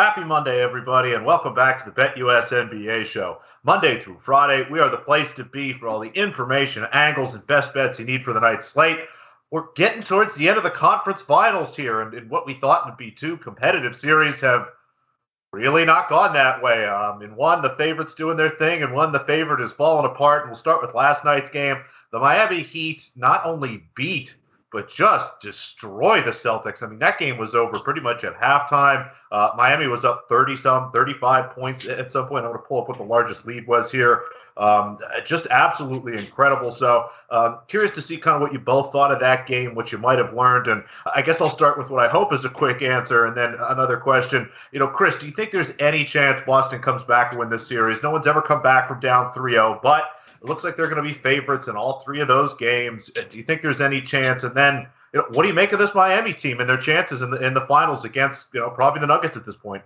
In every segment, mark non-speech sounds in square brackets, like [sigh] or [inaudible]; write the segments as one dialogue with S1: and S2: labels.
S1: Happy Monday, everybody, and welcome back to the BetUS NBA show. Monday through Friday, we are the place to be for all the information, angles, and best bets you need for the night's slate. We're getting towards the end of the conference finals here, and, and what we thought would be two competitive series have really not gone that way. Um, in one, the favorite's doing their thing, and one, the favorite is falling apart. And we'll start with last night's game. The Miami Heat not only beat but just destroy the Celtics. I mean, that game was over pretty much at halftime. Uh, Miami was up 30 some, 35 points at some point. I'm going to pull up what the largest lead was here. Um, just absolutely incredible. So, uh, curious to see kind of what you both thought of that game, what you might have learned. And I guess I'll start with what I hope is a quick answer and then another question. You know, Chris, do you think there's any chance Boston comes back to win this series? No one's ever come back from down 3 0, but it looks like they're going to be favorites in all three of those games. Uh, do you think there's any chance? And then, you know, what do you make of this Miami team and their chances in the in the finals against, you know, probably the Nuggets at this point?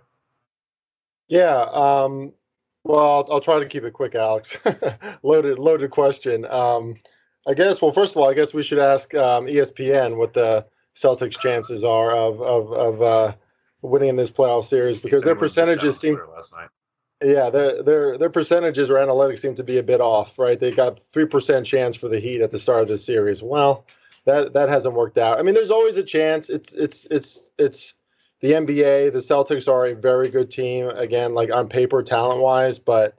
S2: Yeah. Um, well, I'll, I'll, try to keep it quick, Alex. [laughs] loaded, loaded question. Um, I guess. Well, first of all, I guess we should ask um, ESPN what the Celtics' chances are of of of uh, winning in this playoff series because their percentages seem. Last night. Yeah, their their their percentages or analytics seem to be a bit off, right? They got three percent chance for the Heat at the start of the series. Well, that that hasn't worked out. I mean, there's always a chance. It's it's it's it's the NBA. The Celtics are a very good team again, like on paper, talent wise. But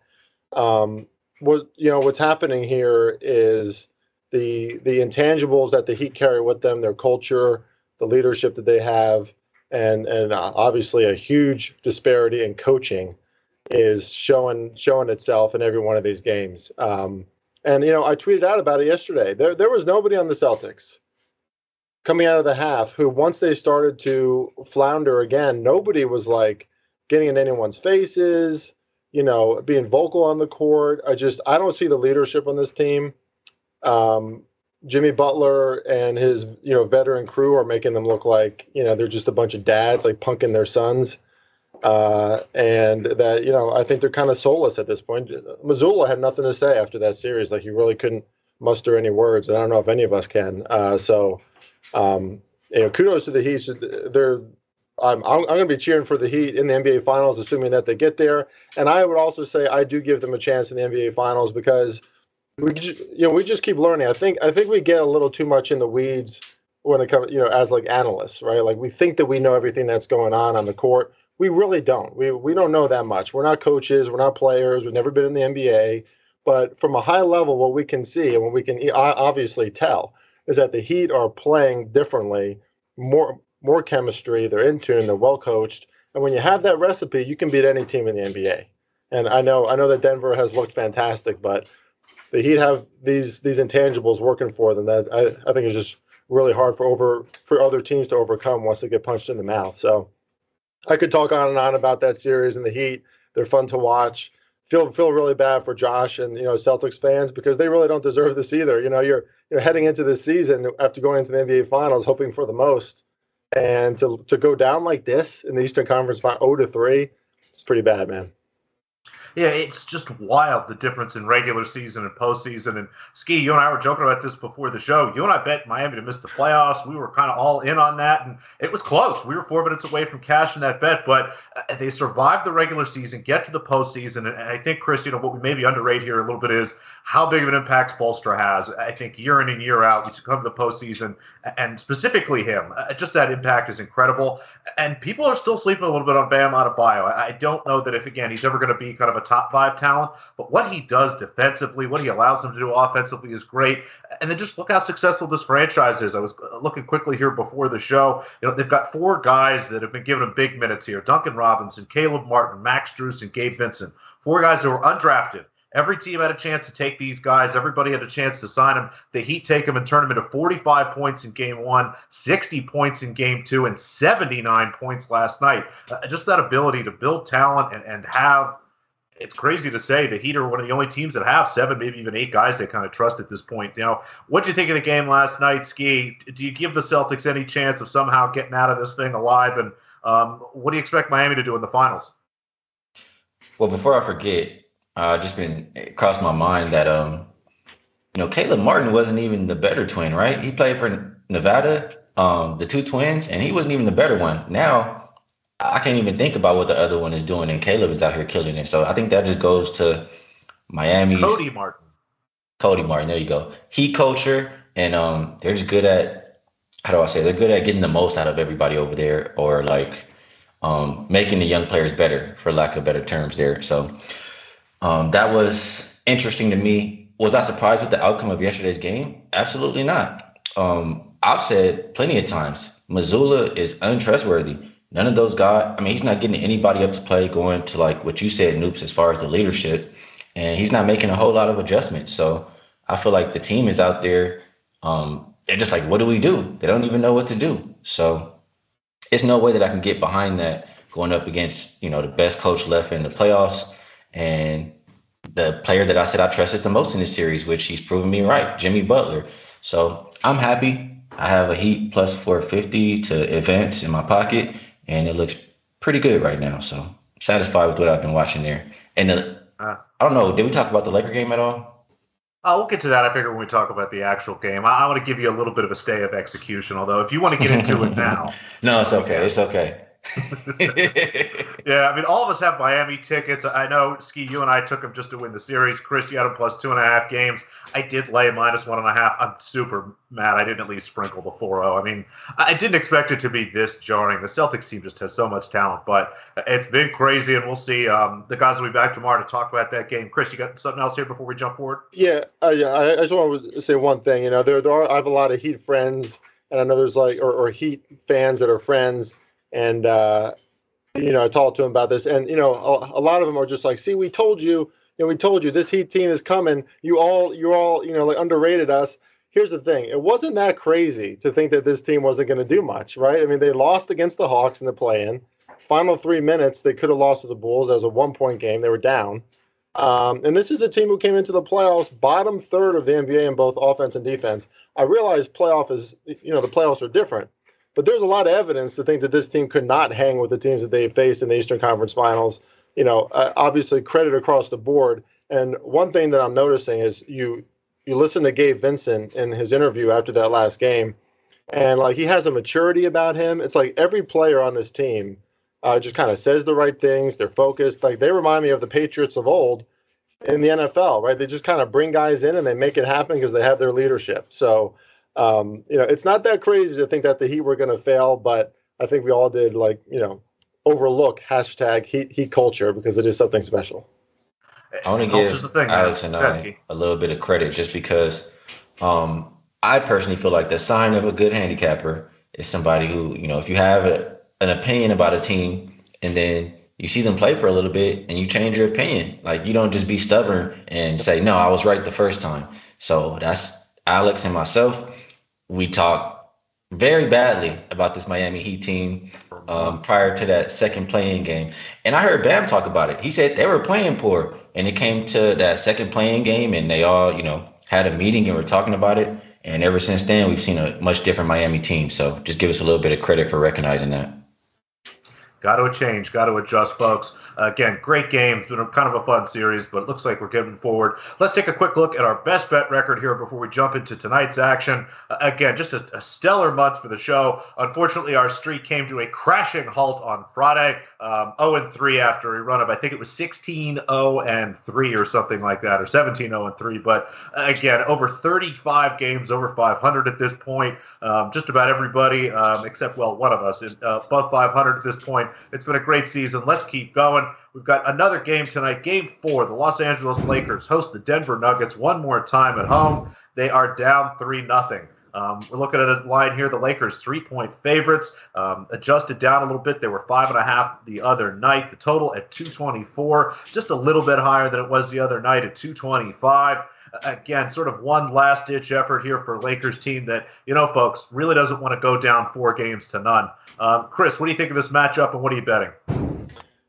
S2: um, what you know, what's happening here is the the intangibles that the Heat carry with them, their culture, the leadership that they have, and and uh, obviously a huge disparity in coaching is showing showing itself in every one of these games. Um, and you know, I tweeted out about it yesterday. There there was nobody on the Celtics coming out of the half who once they started to flounder again, nobody was like getting in anyone's faces, you know, being vocal on the court. I just I don't see the leadership on this team. Um, Jimmy Butler and his you know veteran crew are making them look like you know they're just a bunch of dads like punking their sons. Uh, and that you know I think they're kind of soulless at this point. Mazzulla had nothing to say after that series; like he really couldn't muster any words, and I don't know if any of us can. Uh, so, um, you know, kudos to the Heat. They're I'm, I'm, I'm going to be cheering for the Heat in the NBA Finals, assuming that they get there. And I would also say I do give them a chance in the NBA Finals because we just, you know we just keep learning. I think I think we get a little too much in the weeds when it comes you know as like analysts, right? Like we think that we know everything that's going on on the court we really don't. We we don't know that much. We're not coaches. We're not players. We've never been in the NBA. But from a high level, what we can see and what we can obviously tell is that the Heat are playing differently, more more chemistry. They're in tune. They're well coached. And when you have that recipe, you can beat any team in the NBA. And I know I know that Denver has looked fantastic, but the Heat have these these intangibles working for them that I, I think is just really hard for over for other teams to overcome once they get punched in the mouth. So I could talk on and on about that series and the Heat. They're fun to watch. Feel feel really bad for Josh and you know Celtics fans because they really don't deserve this either. You know, you're you're heading into this season after going into the NBA Finals, hoping for the most, and to to go down like this in the Eastern Conference, Final, 0 to three, it's pretty bad, man
S1: yeah, it's just wild the difference in regular season and postseason. And Ski, you and I were joking about this before the show. You and I bet Miami to miss the playoffs. We were kind of all in on that, and it was close. We were four minutes away from cashing that bet, but uh, they survived the regular season, get to the postseason, and I think Chris, you know, what we maybe underrate here a little bit is how big of an impact Spoelstra has. I think year in and year out, we come to the postseason, and specifically him, uh, just that impact is incredible. And people are still sleeping a little bit on Bam Adebayo. I don't know that if again he's ever going to be kind of a top five talent, but what he does defensively, what he allows them to do offensively is great. And then just look how successful this franchise is. I was looking quickly here before the show. You know, they've got four guys that have been given them big minutes here Duncan Robinson, Caleb Martin, Max Strus, and Gabe Vincent. Four guys that were undrafted. Every team had a chance to take these guys. Everybody had a chance to sign them. The Heat take them and turn them into 45 points in game one, 60 points in game two, and 79 points last night. Uh, just that ability to build talent and, and have it's crazy to say the Heat are one of the only teams that have seven, maybe even eight guys they kind of trust at this point. You know, what do you think of the game last night, Ski? Do you give the Celtics any chance of somehow getting out of this thing alive? And um, what do you expect Miami to do in the finals?
S3: Well, before I forget, uh, just been crossed my mind that um, you know, Caleb Martin wasn't even the better twin, right? He played for Nevada, um, the two twins, and he wasn't even the better one. Now I can't even think about what the other one is doing, and Caleb is out here killing it. So I think that just goes to Miami.
S1: Cody Martin.
S3: Cody Martin, there you go. He culture, and um, they're just good at how do I say? They're good at getting the most out of everybody over there, or like um, making the young players better, for lack of better terms. There, so um, that was interesting to me. Was I surprised with the outcome of yesterday's game? Absolutely not. Um, I've said plenty of times, Mazzulla is untrustworthy. None of those guys. I mean, he's not getting anybody up to play, going to like what you said, Noops, as far as the leadership, and he's not making a whole lot of adjustments. So I feel like the team is out there. Um, they're just like, what do we do? They don't even know what to do. So it's no way that I can get behind that going up against you know the best coach left in the playoffs and the player that I said I trusted the most in this series, which he's proven me right, Jimmy Butler. So I'm happy. I have a Heat plus 450 to advance in my pocket, and it looks pretty good right now. So satisfied with what I've been watching there. And the, uh, I don't know, did we talk about the Laker game at all?
S1: Uh, we'll get to that. I figure when we talk about the actual game, I, I want to give you a little bit of a stay of execution. Although, if you want to get into it [laughs] now,
S3: no, it's okay. It's okay. [laughs]
S1: yeah, I mean, all of us have Miami tickets. I know, Ski, you and I took them just to win the series. Chris, you had them plus two and a half games. I did lay minus one and a half. I'm super mad I didn't at least sprinkle the 4 0. I mean, I didn't expect it to be this jarring. The Celtics team just has so much talent, but it's been crazy, and we'll see. Um, the guys will be back tomorrow to talk about that game. Chris, you got something else here before we jump forward?
S2: Yeah, uh, yeah. I, I just want to say one thing. You know, there, there are, I have a lot of Heat friends, and I know there's like, or, or Heat fans that are friends and uh, you know, I talked to him about this, and you know, a, a, lot of them are just like, "See, we told you, you know, we told you this Heat team is coming. You all, you all, you know, like underrated us." Here's the thing: it wasn't that crazy to think that this team wasn't going to do much, right? I mean, they lost against the Hawks in the play-in. Final three minutes, they could have lost to the Bulls. as a one-point game. They were down. Um, and this is a team who came into the playoffs bottom third of the NBA in both offense and defense. I realize playoff is, you know, the playoffs are different, but there's a lot of evidence to think that this team could not hang with the teams that they faced in the Eastern Conference Finals. You know, uh, obviously credit across the board. And one thing that I'm noticing is you you listen to Gabe Vincent in his interview after that last game, and like he has a maturity about him. It's like every player on this team uh, just kind of says the right things. They're focused. Like they remind me of the Patriots of old in the NFL, right? They just kind of bring guys in and they make it happen because they have their leadership. So um, you know, it's not that crazy to think that the Heat were going to fail, but I think we all did like you know overlook hashtag Heat Heat culture because it is something special.
S3: I want to give thing, Alex and I a little bit of credit just because um, I personally feel like the sign of a good handicapper is somebody who you know if you have a, an opinion about a team and then you see them play for a little bit and you change your opinion. Like you don't just be stubborn and say, no, I was right the first time. So that's Alex and myself we talked very badly about this Miami Heat team um, prior to that second play-in game. And I heard Bam talk about it. He said they were play-in poor, and it came to that second playing game, and they all, you know, had a meeting and were talking about it. And ever since then, we've seen a much different Miami team. So just give us a little bit of credit for recognizing that.
S1: Got to change, got to adjust, folks. Uh, again, great game. It's been a, kind of a fun series, but it looks like we're getting forward. Let's take a quick look at our best bet record here before we jump into tonight's action. Uh, again, just a, a, stellar month for the show. Unfortunately, our streak came to a crashing halt on Friday. Um, 0 and 3 after a run of, I think it was 16 0 and 3 or something like that, or 17 0 and 3. But uh, again, over 35 games, over 500 at this point. Um, just about everybody, um, except, well, one of us, is, uh, above 500 at this point. It's been a great season. Let's keep going. We've got another game tonight. Game four. The Los Angeles Lakers host the Denver Nuggets one more time at home. They are down 3 nothing. Um, we're looking at a line here. The Lakers three point favorites, um, adjusted down a little bit. They were five and a half the other night. The total at 224, just a little bit higher than it was the other night at 225 again, sort of one last ditch effort here for Lakers team that, you know, folks, really doesn't want to go down four games to none. Um, Chris, what do you think of this matchup and what are you betting?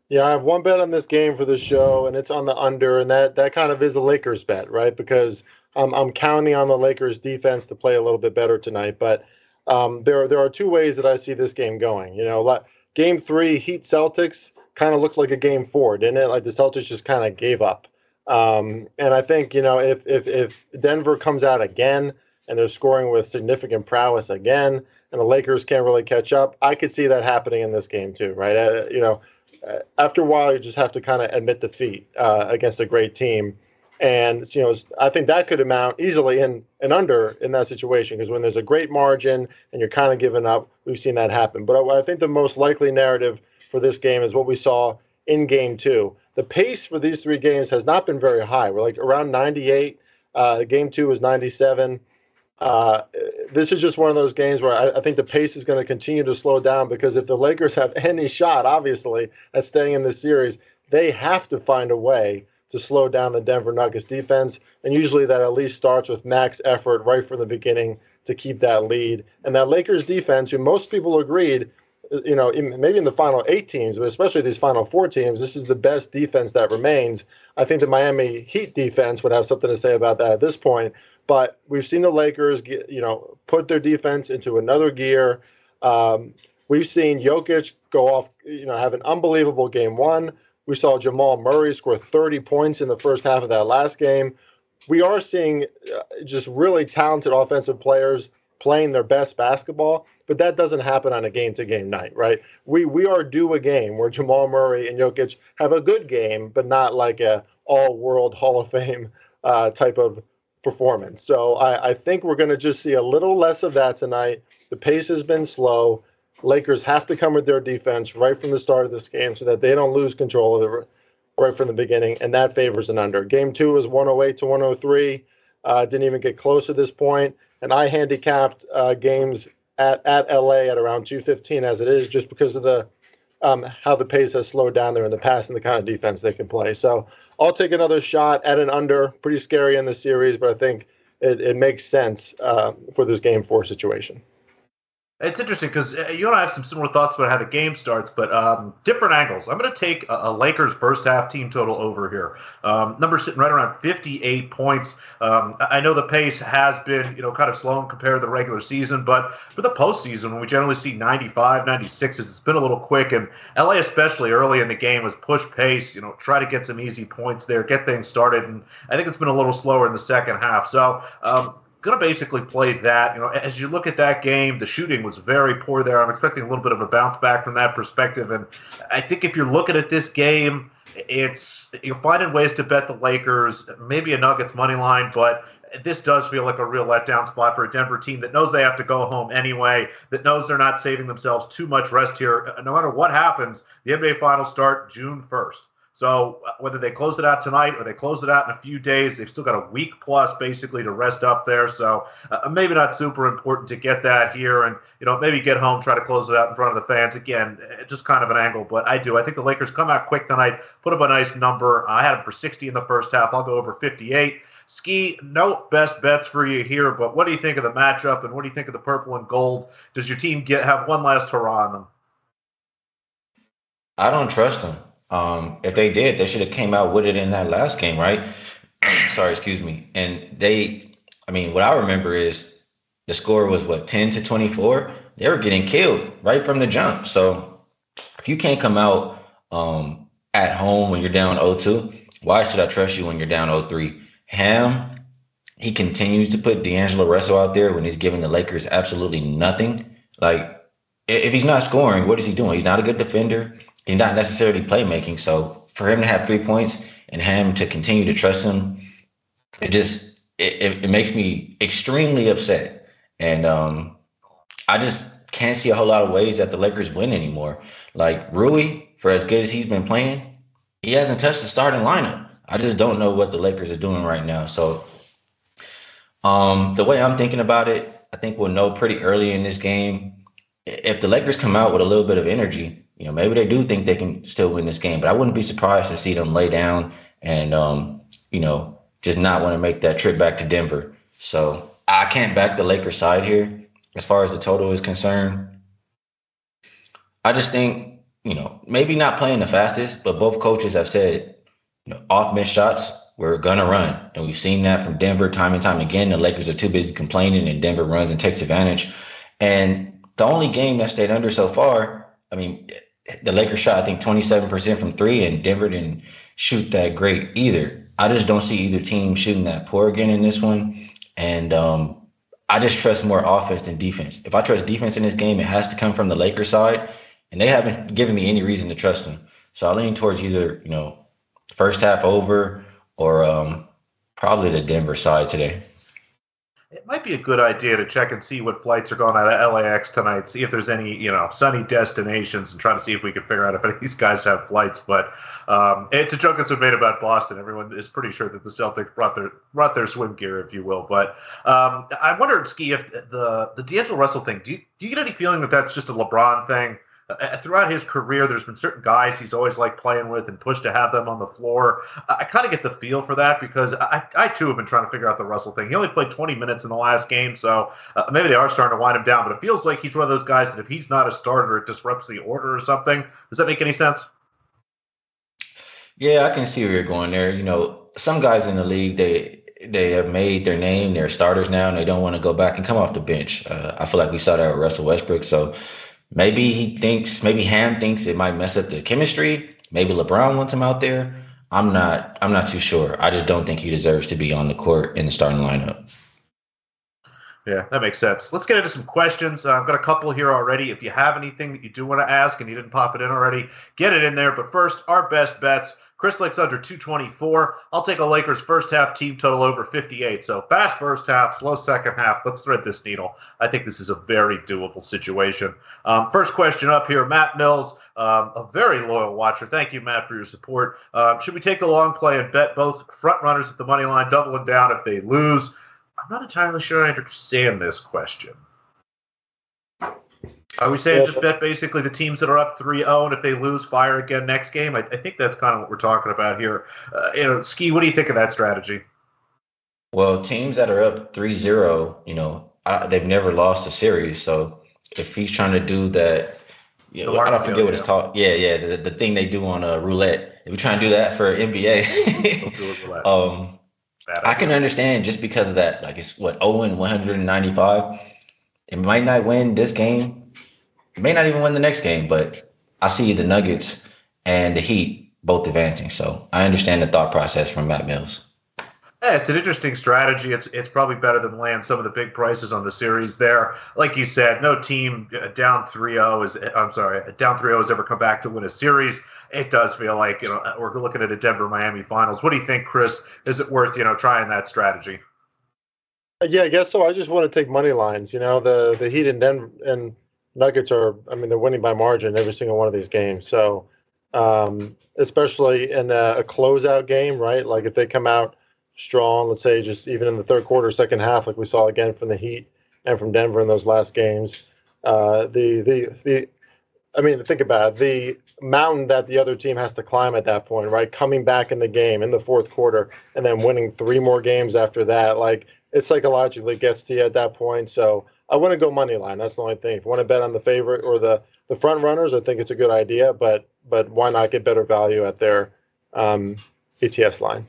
S2: Yeah, I have one bet on this game for the show, and it's on the under, and that that kind of is a Lakers bet, right? Because I'm I'm counting on the Lakers defense to play a little bit better tonight. But um, there there are two ways that I see this game going. You know, game three Heat Celtics kind of looked like a game four, didn't it? Like the Celtics just kind of gave up. Um, and I think you know if if if Denver comes out again and they're scoring with significant prowess again, and the Lakers can't really catch up. I could see that happening in this game too, right? Uh, you know, uh, after a while, you just have to kind of admit defeat uh, against a great team. And you know, I think that could amount easily in and under in that situation because when there's a great margin and you're kind of giving up, we've seen that happen. But I, I think the most likely narrative for this game is what we saw in Game Two. The pace for these three games has not been very high. We're like around 98. Uh, game two was 97. Uh, this is just one of those games where I, I think the pace is going to continue to slow down because if the Lakers have [laughs] any shot, obviously, at staying in this series, they have to find a way to slow down the Denver Nuggets defense. And usually that at least starts with max effort right from the beginning to keep that lead. And that Lakers defense, who most people agreed, you know, maybe in the final eight teams, but especially these final four teams, this is the best defense that remains. I think the Miami Heat defense would have something to say about that at this point. But we've seen the Lakers, get, you know, put their defense into another gear. Um, we've seen Jokic go off, you know, have an unbelievable game one. We saw Jamal Murray score 30 points in the first half of that last game. We are seeing uh, just really talented offensive players playing their best basketball, but that doesn't happen on a game to game night, right? We we are due a game where Jamal Murray and Jokic have a good game, but not like a all world Hall of Fame uh, type of performance. So I, I think we're going to just see a little less of that tonight. The pace has been slow. Lakers have to come with their defense right from the start of this game so that they don't lose control of it right from the beginning, and that favors an under. Game two was 108 to 103. Uh, didn't even get close at this point, and I handicapped uh, games at, at LA at around 215 as it is, just because of the um, how the pace has slowed down there in the past and the kind of defense they can play. So I'll take another shot at an under. Pretty scary in the series, but I think it, it makes sense uh, for this game four situation.
S1: It's interesting because uh, you and I have some similar thoughts about how the game starts, but um, different angles. I'm going to take a, a, Lakers first half team total over here. Um, number sitting right around 58 points. Um, I know the pace has been, you know, kind of slow compared to the regular season, but for the postseason, when we generally see 95, 96, it's been a little quick. And LA, especially early in the game, was push pace, you know, try to get some easy points there, get things started. And I think it's been a little slower in the second half. So, um, going to basically play that. You know, as you look at that game, the shooting was very poor there. I'm expecting a little bit of a bounce back from that perspective, and I think if you're looking at this game, it's you're finding ways to bet the Lakers, maybe a Nuggets money line, but this does feel like a real letdown spot for a Denver team that knows they have to go home anyway, that knows they're not saving themselves too much rest here. No matter what happens, the NBA Finals start June 1st. So uh, whether they close it out tonight or they close it out in a few days, they've still got a week plus basically to rest up there. So uh, maybe not super important to get that here, and you know maybe get home, try to close it out in front of the fans again. Uh, just kind of an angle, but I do. I think the Lakers come out quick tonight, put up a nice number. I had them for 60 in the first half. I'll go over 58. Ski, no best bets for you here, but what do you think of the matchup and what do you think of the purple and gold? Does your team get have one last hurrah on them?
S3: I don't trust them. Um, if they did, they should have came out with it in that last game, right? [clears throat] Sorry, excuse me. And they, I mean, what I remember is the score was what 10 to 24. They were getting killed right from the jump. So if you can't come out um, at home when you're down 0-2, why should I trust you when you're down 0-3? Ham, he continues to put D'Angelo Russell out there when he's giving the Lakers absolutely nothing. Like if he's not scoring, what is he doing? He's not a good defender he's not necessarily playmaking. So for him to have three points and him to continue to trust him, it just it, it, makes me extremely upset. And um, I just can't see a whole lot of ways that the Lakers win anymore. Like Rui, for as good as he's been playing, he hasn't touched the starting lineup. I just don't know what the Lakers are doing right now. So um, the way I'm thinking about it, I think we'll know pretty early in this game. If the Lakers come out with a little bit of energy, you know, maybe they do think they can still win this game, but I wouldn't be surprised to see them lay down and, um, you know, just not want to make that trip back to Denver. So I can't back the Lakers side here as far as the total is concerned. I just think, you know, maybe not playing the fastest, but both coaches have said, you know, off missed shots, we're gonna run. And we've seen that from Denver time and time again. The Lakers are too busy complaining and Denver runs and takes advantage. And the only game that stayed under so far, I mean, the Lakers shot, I think, 27% from three, and Denver didn't shoot that great either. I just don't see either team shooting that poor again in this one. And um, I just trust more offense than defense. If I trust defense in this game, it has to come from the Lakers side, and they haven't given me any reason to trust them. So I lean towards either you know first half over or um, probably the Denver side today
S1: it might be a good idea to check and see what flights are going out of LAX tonight. See if there's any, you know, sunny destinations, and try to see if we can figure out if [laughs] any of these guys have flights. But um, it's a joke that's been made about Boston. Everyone is pretty sure that the Celtics brought their brought their swim gear, if you will. But um, I wondered, Ski, if the the D'Angelo Russell thing. Do you, do you get any feeling that that's just a LeBron thing? Uh, throughout his career, there's been certain guys he's always liked playing with and pushed to have them on the floor. I, I kind of get the feel for that because I, I too have been trying to figure out the Russell thing. He only played 20 minutes in the last game, so uh, maybe they are starting to wind him down. But it feels like he's one of those guys that if he's not a starter, it disrupts the order or something. Does that make any sense?
S3: Yeah, I can see where you're going there. You know, some guys in the league they they have made their name, they're starters now, and they don't want to go back and come off the bench. Uh, I feel like we saw that with Russell Westbrook. So Maybe he thinks, maybe Ham thinks it might mess up the chemistry. Maybe LeBron wants him out there. I'm not. I'm not too sure. I just don't think he deserves to be on the court in the starting lineup.
S1: Yeah, that makes sense. Let's get into some questions. Uh, I've got a couple here already. If you have anything that you do want to ask and you didn't pop it in already, get it in there. But first, our best bets. Chris Lake's under 224. I'll take a Lakers first half team total over 58. So fast first half, slow second half. Let's thread this needle. I think this is a very doable situation. Um, first question up here Matt Mills, um, a very loyal watcher. Thank you, Matt, for your support. Um, should we take the long play and bet both front runners at the money line, doubling down if they lose? I'm not entirely sure I understand this question. Are we saying yeah. just bet basically the teams that are up 3-0, and if they lose, fire again next game? I, I think that's kind of what we're talking about here. Uh, you know, Ski, what do you think of that strategy?
S3: Well, teams that are up 3-0, you know, I, they've never lost a series. So if he's trying to do that, you know, I don't forget what it's called. Yeah, yeah, the, the thing they do on a roulette. If we try and do that for NBA, [laughs] um, I can understand just because of that. Like it's what 0 and 195. It might not win this game. It may not even win the next game, but I see the Nuggets and the Heat both advancing. So I understand the thought process from Matt Mills.
S1: Yeah, it's an interesting strategy. It's it's probably better than laying some of the big prices on the series there. Like you said, no team uh, down 3-0 is I'm sorry, down 3-0 has ever come back to win a series. It does feel like, you know, we're looking at a Denver Miami finals. What do you think, Chris? Is it worth, you know, trying that strategy?
S2: Yeah, I guess so. I just want to take money lines. You know, the the Heat and Denver and Nuggets are. I mean, they're winning by margin every single one of these games. So, um, especially in a, a closeout game, right? Like if they come out strong, let's say just even in the third quarter, second half, like we saw again from the Heat and from Denver in those last games. Uh, the the the I mean, think about it. The mountain that the other team has to climb at that point, right? Coming back in the game in the fourth quarter and then winning three more games after that, like it psychologically gets to you at that point. So I want to go money line. That's the only thing. If you want to bet on the favorite or the the front runners, I think it's a good idea. But but why not get better value at their um, ATS line?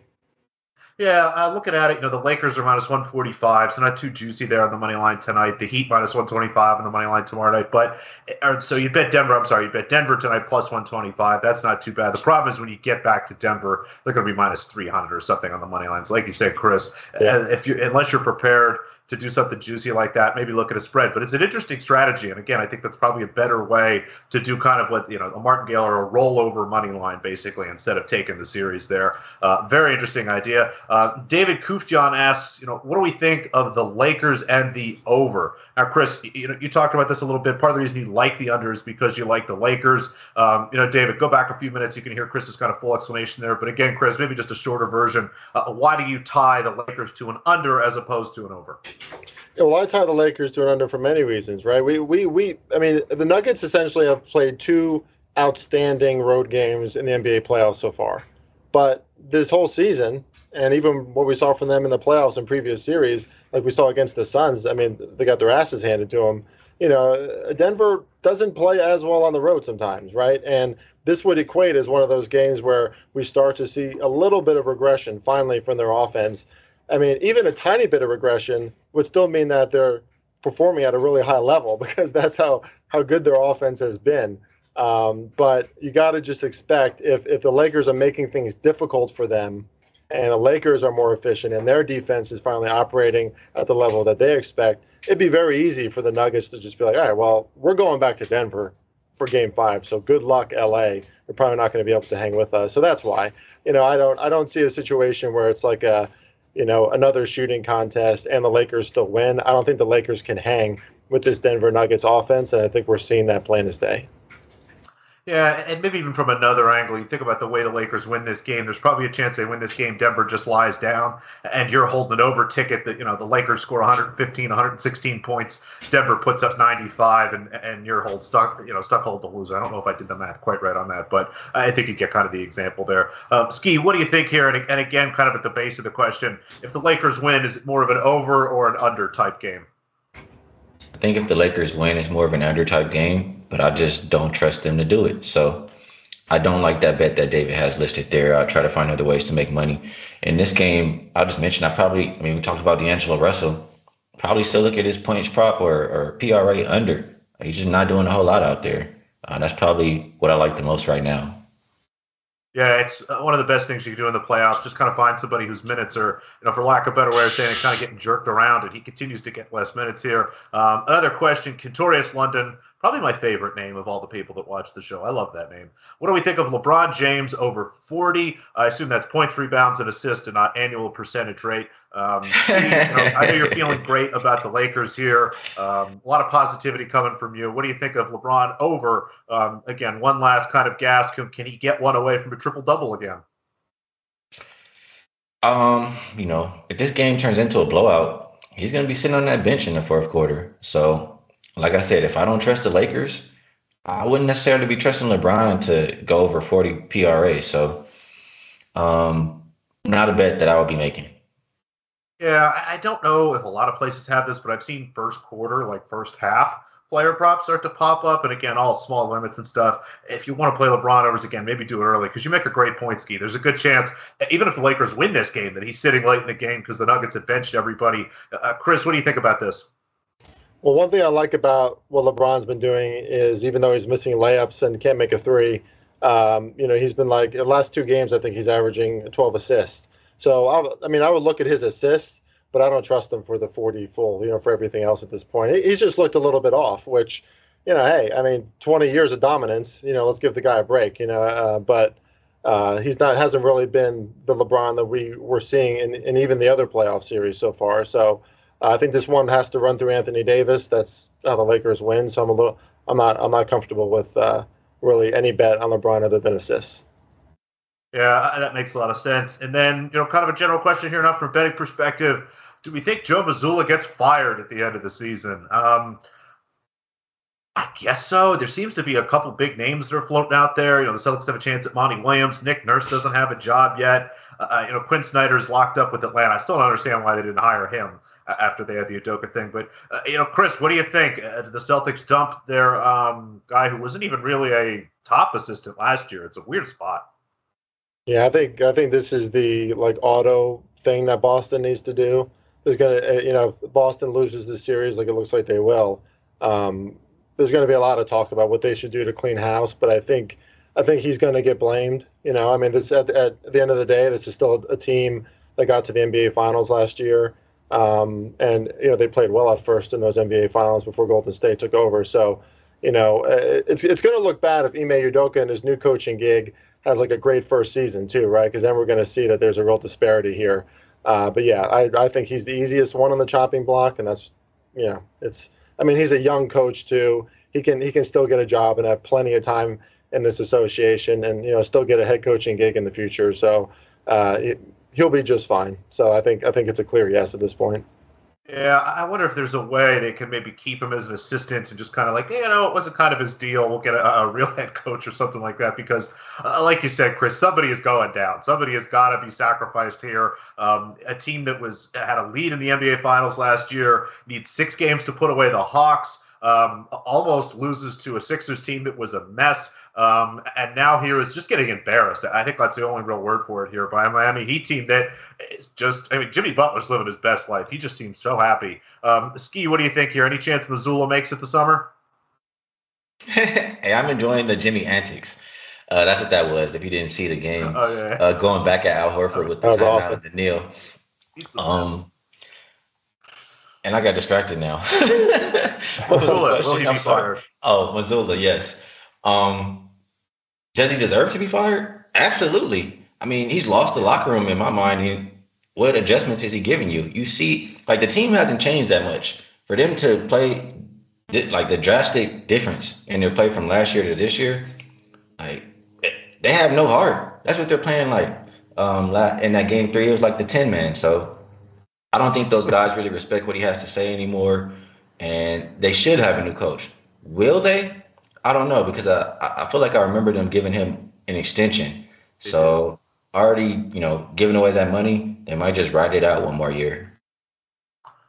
S1: Yeah, uh, looking at it, you know, the Lakers are minus 145, so not too juicy there on the money line tonight. The Heat minus 125 on the money line tomorrow night. But or, so you bet Denver, I'm sorry, you bet Denver tonight plus 125. That's not too bad. The problem is when you get back to Denver, they're going to be minus 300 or something on the money lines. Like you said, Chris, yeah. Uh, if you unless you're prepared to do something juicy like that, maybe look at a spread. But it's an interesting strategy, and again, I think that's probably a better way to do kind of what you know a martingale or a rollover money line, basically, instead of taking the series there. Uh, very interesting idea. Uh, David Kufjan asks, you know, what do we think of the Lakers and the over? Now, Chris, you know, you talked about this a little bit. Part of the reason you like the under is because you like the Lakers. Um, you know, David, go back a few minutes. You can hear Chris's kind of full explanation there. But again, Chris, maybe just a shorter version. Uh, why do you tie the Lakers to an under as opposed to an over?
S2: Yeah, well, I tie the Lakers to an under for many reasons, right? We, we, we. I mean, the Nuggets essentially have played two outstanding road games in the NBA playoffs so far, but this whole season, and even what we saw from them in the playoffs in previous series, like we saw against the Suns, I mean, they got their asses handed to them. You know, Denver doesn't play as well on the road sometimes, right? And this would equate as one of those games where we start to see a little bit of regression finally from their offense I mean, even a tiny bit of regression would still mean that they're performing at a really high level [laughs] because that's how how good their offense has been. Um, but you got to just expect if if the Lakers are making things difficult for them, and the Lakers are more efficient and their defense is finally operating at the level that they expect, it'd be very easy for the Nuggets to just be like, all right, well, we're going back to Denver for Game Five, so good luck, LA. You're probably not going to be able to hang with us. So that's why, you know, I don't I don't see a situation where it's like a you know, another shooting contest and the Lakers still win. I don't think the Lakers can hang with this Denver Nuggets offense, and I think we're seeing that plain as day.
S1: Yeah, and maybe even from another angle, you think about the way the Lakers win this game. There's probably a chance they win this game. Denver just lies down, and you're holding an over ticket that you know the Lakers score 115, 116 points. Denver puts up 95, and and you're hold stuck, you know, stuck hold the loser. I don't know if I did the math quite right on that, but I think you get kind of the example there. Um, Ski, what do you think here? And, and again, kind of at the base of the question, if the Lakers win, is it more of an over or an under type game?
S3: I think if the Lakers win, it's more of an under type game but I just don't trust them to do it. So I don't like that bet that David has listed there. I try to find other ways to make money. In this game, I'll just mention I probably, I mean, we talked about D'Angelo Russell. Probably still look at his points prop or, or PRA under. He's just not doing a whole lot out there. Uh, that's probably what I like the most right now.
S1: Yeah, it's uh, one of the best things you can do in the playoffs. Just kind of find somebody whose minutes are, you know, for lack of a better way of saying it, kind of getting jerked around, and he continues to get less minutes here. Um, another question: Kentorius London Probably my favorite name of all the people that watch the show. I love that name. What do we think of LeBron James over 40? I assume that's points, rebounds, and assists, and not annual percentage rate. Um, [laughs] you know, I know you're feeling great about the Lakers here. Um, a lot of positivity coming from you. What do you think of LeBron over? Um, again, one last kind of gas. Can, can he get one away from a triple double again?
S3: Um, you know, if this game turns into a blowout, he's going to be sitting on that bench in the fourth quarter. So like I said, if I don't trust the Lakers, I wouldn't necessarily be trusting LeBron to go over 40 PRA. So, um, not a bet that I would be making.
S1: Yeah, I don't know if a lot of places have this, but I've seen first quarter, like first half, player props start to pop up. And again, all small limits and stuff. If you want to play LeBron overs again, maybe do it early because you make a great point ski. There's a good chance, even if the Lakers win this game, that he's sitting late in the game because the Nuggets have benched everybody. Uh, Chris, what do you think about this?
S2: Well, one thing I like about what LeBron's been doing is even though he's missing layups and can't make a three, um, you know, he's been like the last two games. I think he's averaging 12 assists. So I, I mean, I would look at his assists, but I don't trust him for the 40 full. You know, for everything else at this point, he's just looked a little bit off. Which, you know, hey, I mean, 20 years of dominance. You know, let's give the guy a break. You know, uh, but. Uh, he's not hasn't really been the LeBron that we were seeing in, in even the other playoff series so far. So uh, I think this one has to run through Anthony Davis. That's how the Lakers win. So I'm a little, I'm not, I'm not comfortable with uh, really any bet on LeBron other than assists.
S1: Yeah, that makes a lot of sense. And then, you know, kind of a general question here, not from betting perspective. Do we think Joe Mazzulla gets fired at the end of the season? Um, I guess so. There seems to be a couple big names that are floating out there. You know, the Celtics have a chance at Monty Williams. Nick Nurse doesn't have a job yet. Uh, you know, Quinn Snyder's locked up with Atlanta. I still don't understand why they didn't hire him after they had the Udoka thing. But uh, you know, Chris, what do you think? Uh, did the Celtics dump their um, guy who wasn't even really a top assistant last year? It's a weird spot.
S2: Yeah, I think I think this is the like auto thing that Boston needs to do. There's gonna, uh, you know, if Boston loses the series like it looks like they will. Um, there's going to be a lot of talk about what they should do to clean house, but I think I think he's going to get blamed. You know, I mean, this at, at the end of the day, this is still a team that got to the NBA Finals last year. Um, and you know they played well at first in those NBA finals before Golden State took over. So, you know, uh, it's it's going to look bad if Ime Udoka and his new coaching gig has like a great first season too, right? Because then we're going to see that there's a real disparity here. Uh, but yeah, I, I think he's the easiest one on the chopping block, and that's you know, it's. I mean, he's a young coach too. He can he can still get a job and have plenty of time in this association, and you know, still get a head coaching gig in the future. So. Uh, it, he'll be just fine. So I think I think it's a clear yes at this point.
S1: Yeah, I wonder if there's a way they can maybe keep him as an assistant and just kind of like, you know, it wasn't kind of his deal. We'll get a, a real head coach or something like that because, uh, like you said, Chris, somebody is going down. Somebody has got to be sacrificed here. Um, a team that was had a lead in the NBA Finals last year needs six games to put away the Hawks. Um, almost loses to a Sixers team that was a mess. Um, and now here is just getting embarrassed. I think that's the only real word for it here by a Miami Heat team that is just, I mean, Jimmy Butler's living his best life. He just seems so happy. Um, Ski, what do you think here? Any chance Mazzulla makes it the summer? [laughs]
S3: hey, I'm enjoying the Jimmy antics. Uh, that's what that was. If you didn't see the game, oh, yeah. uh, going back at Al Horford with the timeout awesome. and the Neil. Um, and I got distracted now.
S1: Mazzulla, will he be fired?
S3: Oh, Mazzulla, yes. Um, does he deserve to be fired? Absolutely. I mean, he's lost the locker room in my mind. He, what adjustments is he giving you? You see, like the team hasn't changed that much. For them to play like the drastic difference in their play from last year to this year, like they have no heart. That's what they're playing like. Um, in that game three, it was like the ten man. So I don't think those guys really respect what he has to say anymore, and they should have a new coach. Will they? I don't know because I I feel like I remember them giving him an extension. So already, you know, giving away that money, they might just ride it out one more year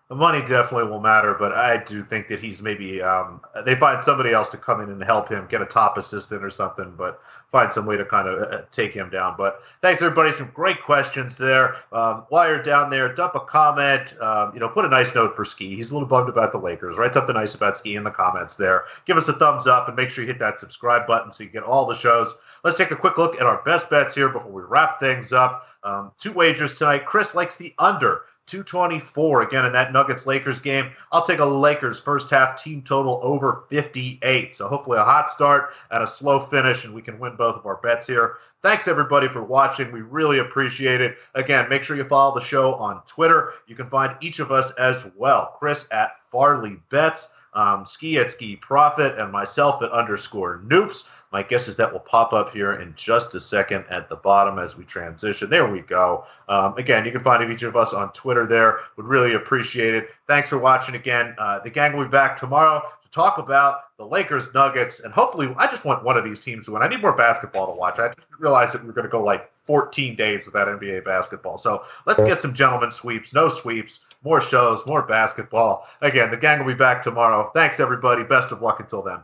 S1: the money definitely will matter, but I do think that he's maybe um, they find somebody else to come in and help him get a top assistant or something, but find some way to kind of uh, take him down. But thanks everybody, some great questions there. Um, while you're down there, dump a comment. Um, you know, put a nice note for Ski. He's a little bummed about the Lakers. Write something nice about Ski in the comments there. Give us a thumbs up and make sure you hit that subscribe button so you get all the shows. Let's take a quick look at our best bets here before we wrap things up. Um, two wagers tonight. Chris likes the under 224 again in that Nuggets Lakers game. I'll take a Lakers first half team total over 58. So hopefully a hot start and a slow finish, and we can win both of our bets here. Thanks everybody for watching. We really appreciate it. Again, make sure you follow the show on Twitter. You can find each of us as well. Chris at Farley Bets um, Ski at Ski Profit, and myself at underscore Noops. My guess is that will pop up here in just a second at the bottom as we transition. There we go. Um, again, you can find each of us on Twitter there. Would really appreciate it. Thanks for watching again. Uh, the gang will be back tomorrow to talk about the Lakers Nuggets, and hopefully, I just want one of these teams to win. I need more basketball to watch. I just realized that we are going to go like 14 days without NBA basketball. So let's get some gentlemen sweeps, no sweeps, more shows, more basketball. Again, the gang will be back tomorrow. Thanks, everybody. Best of luck until then.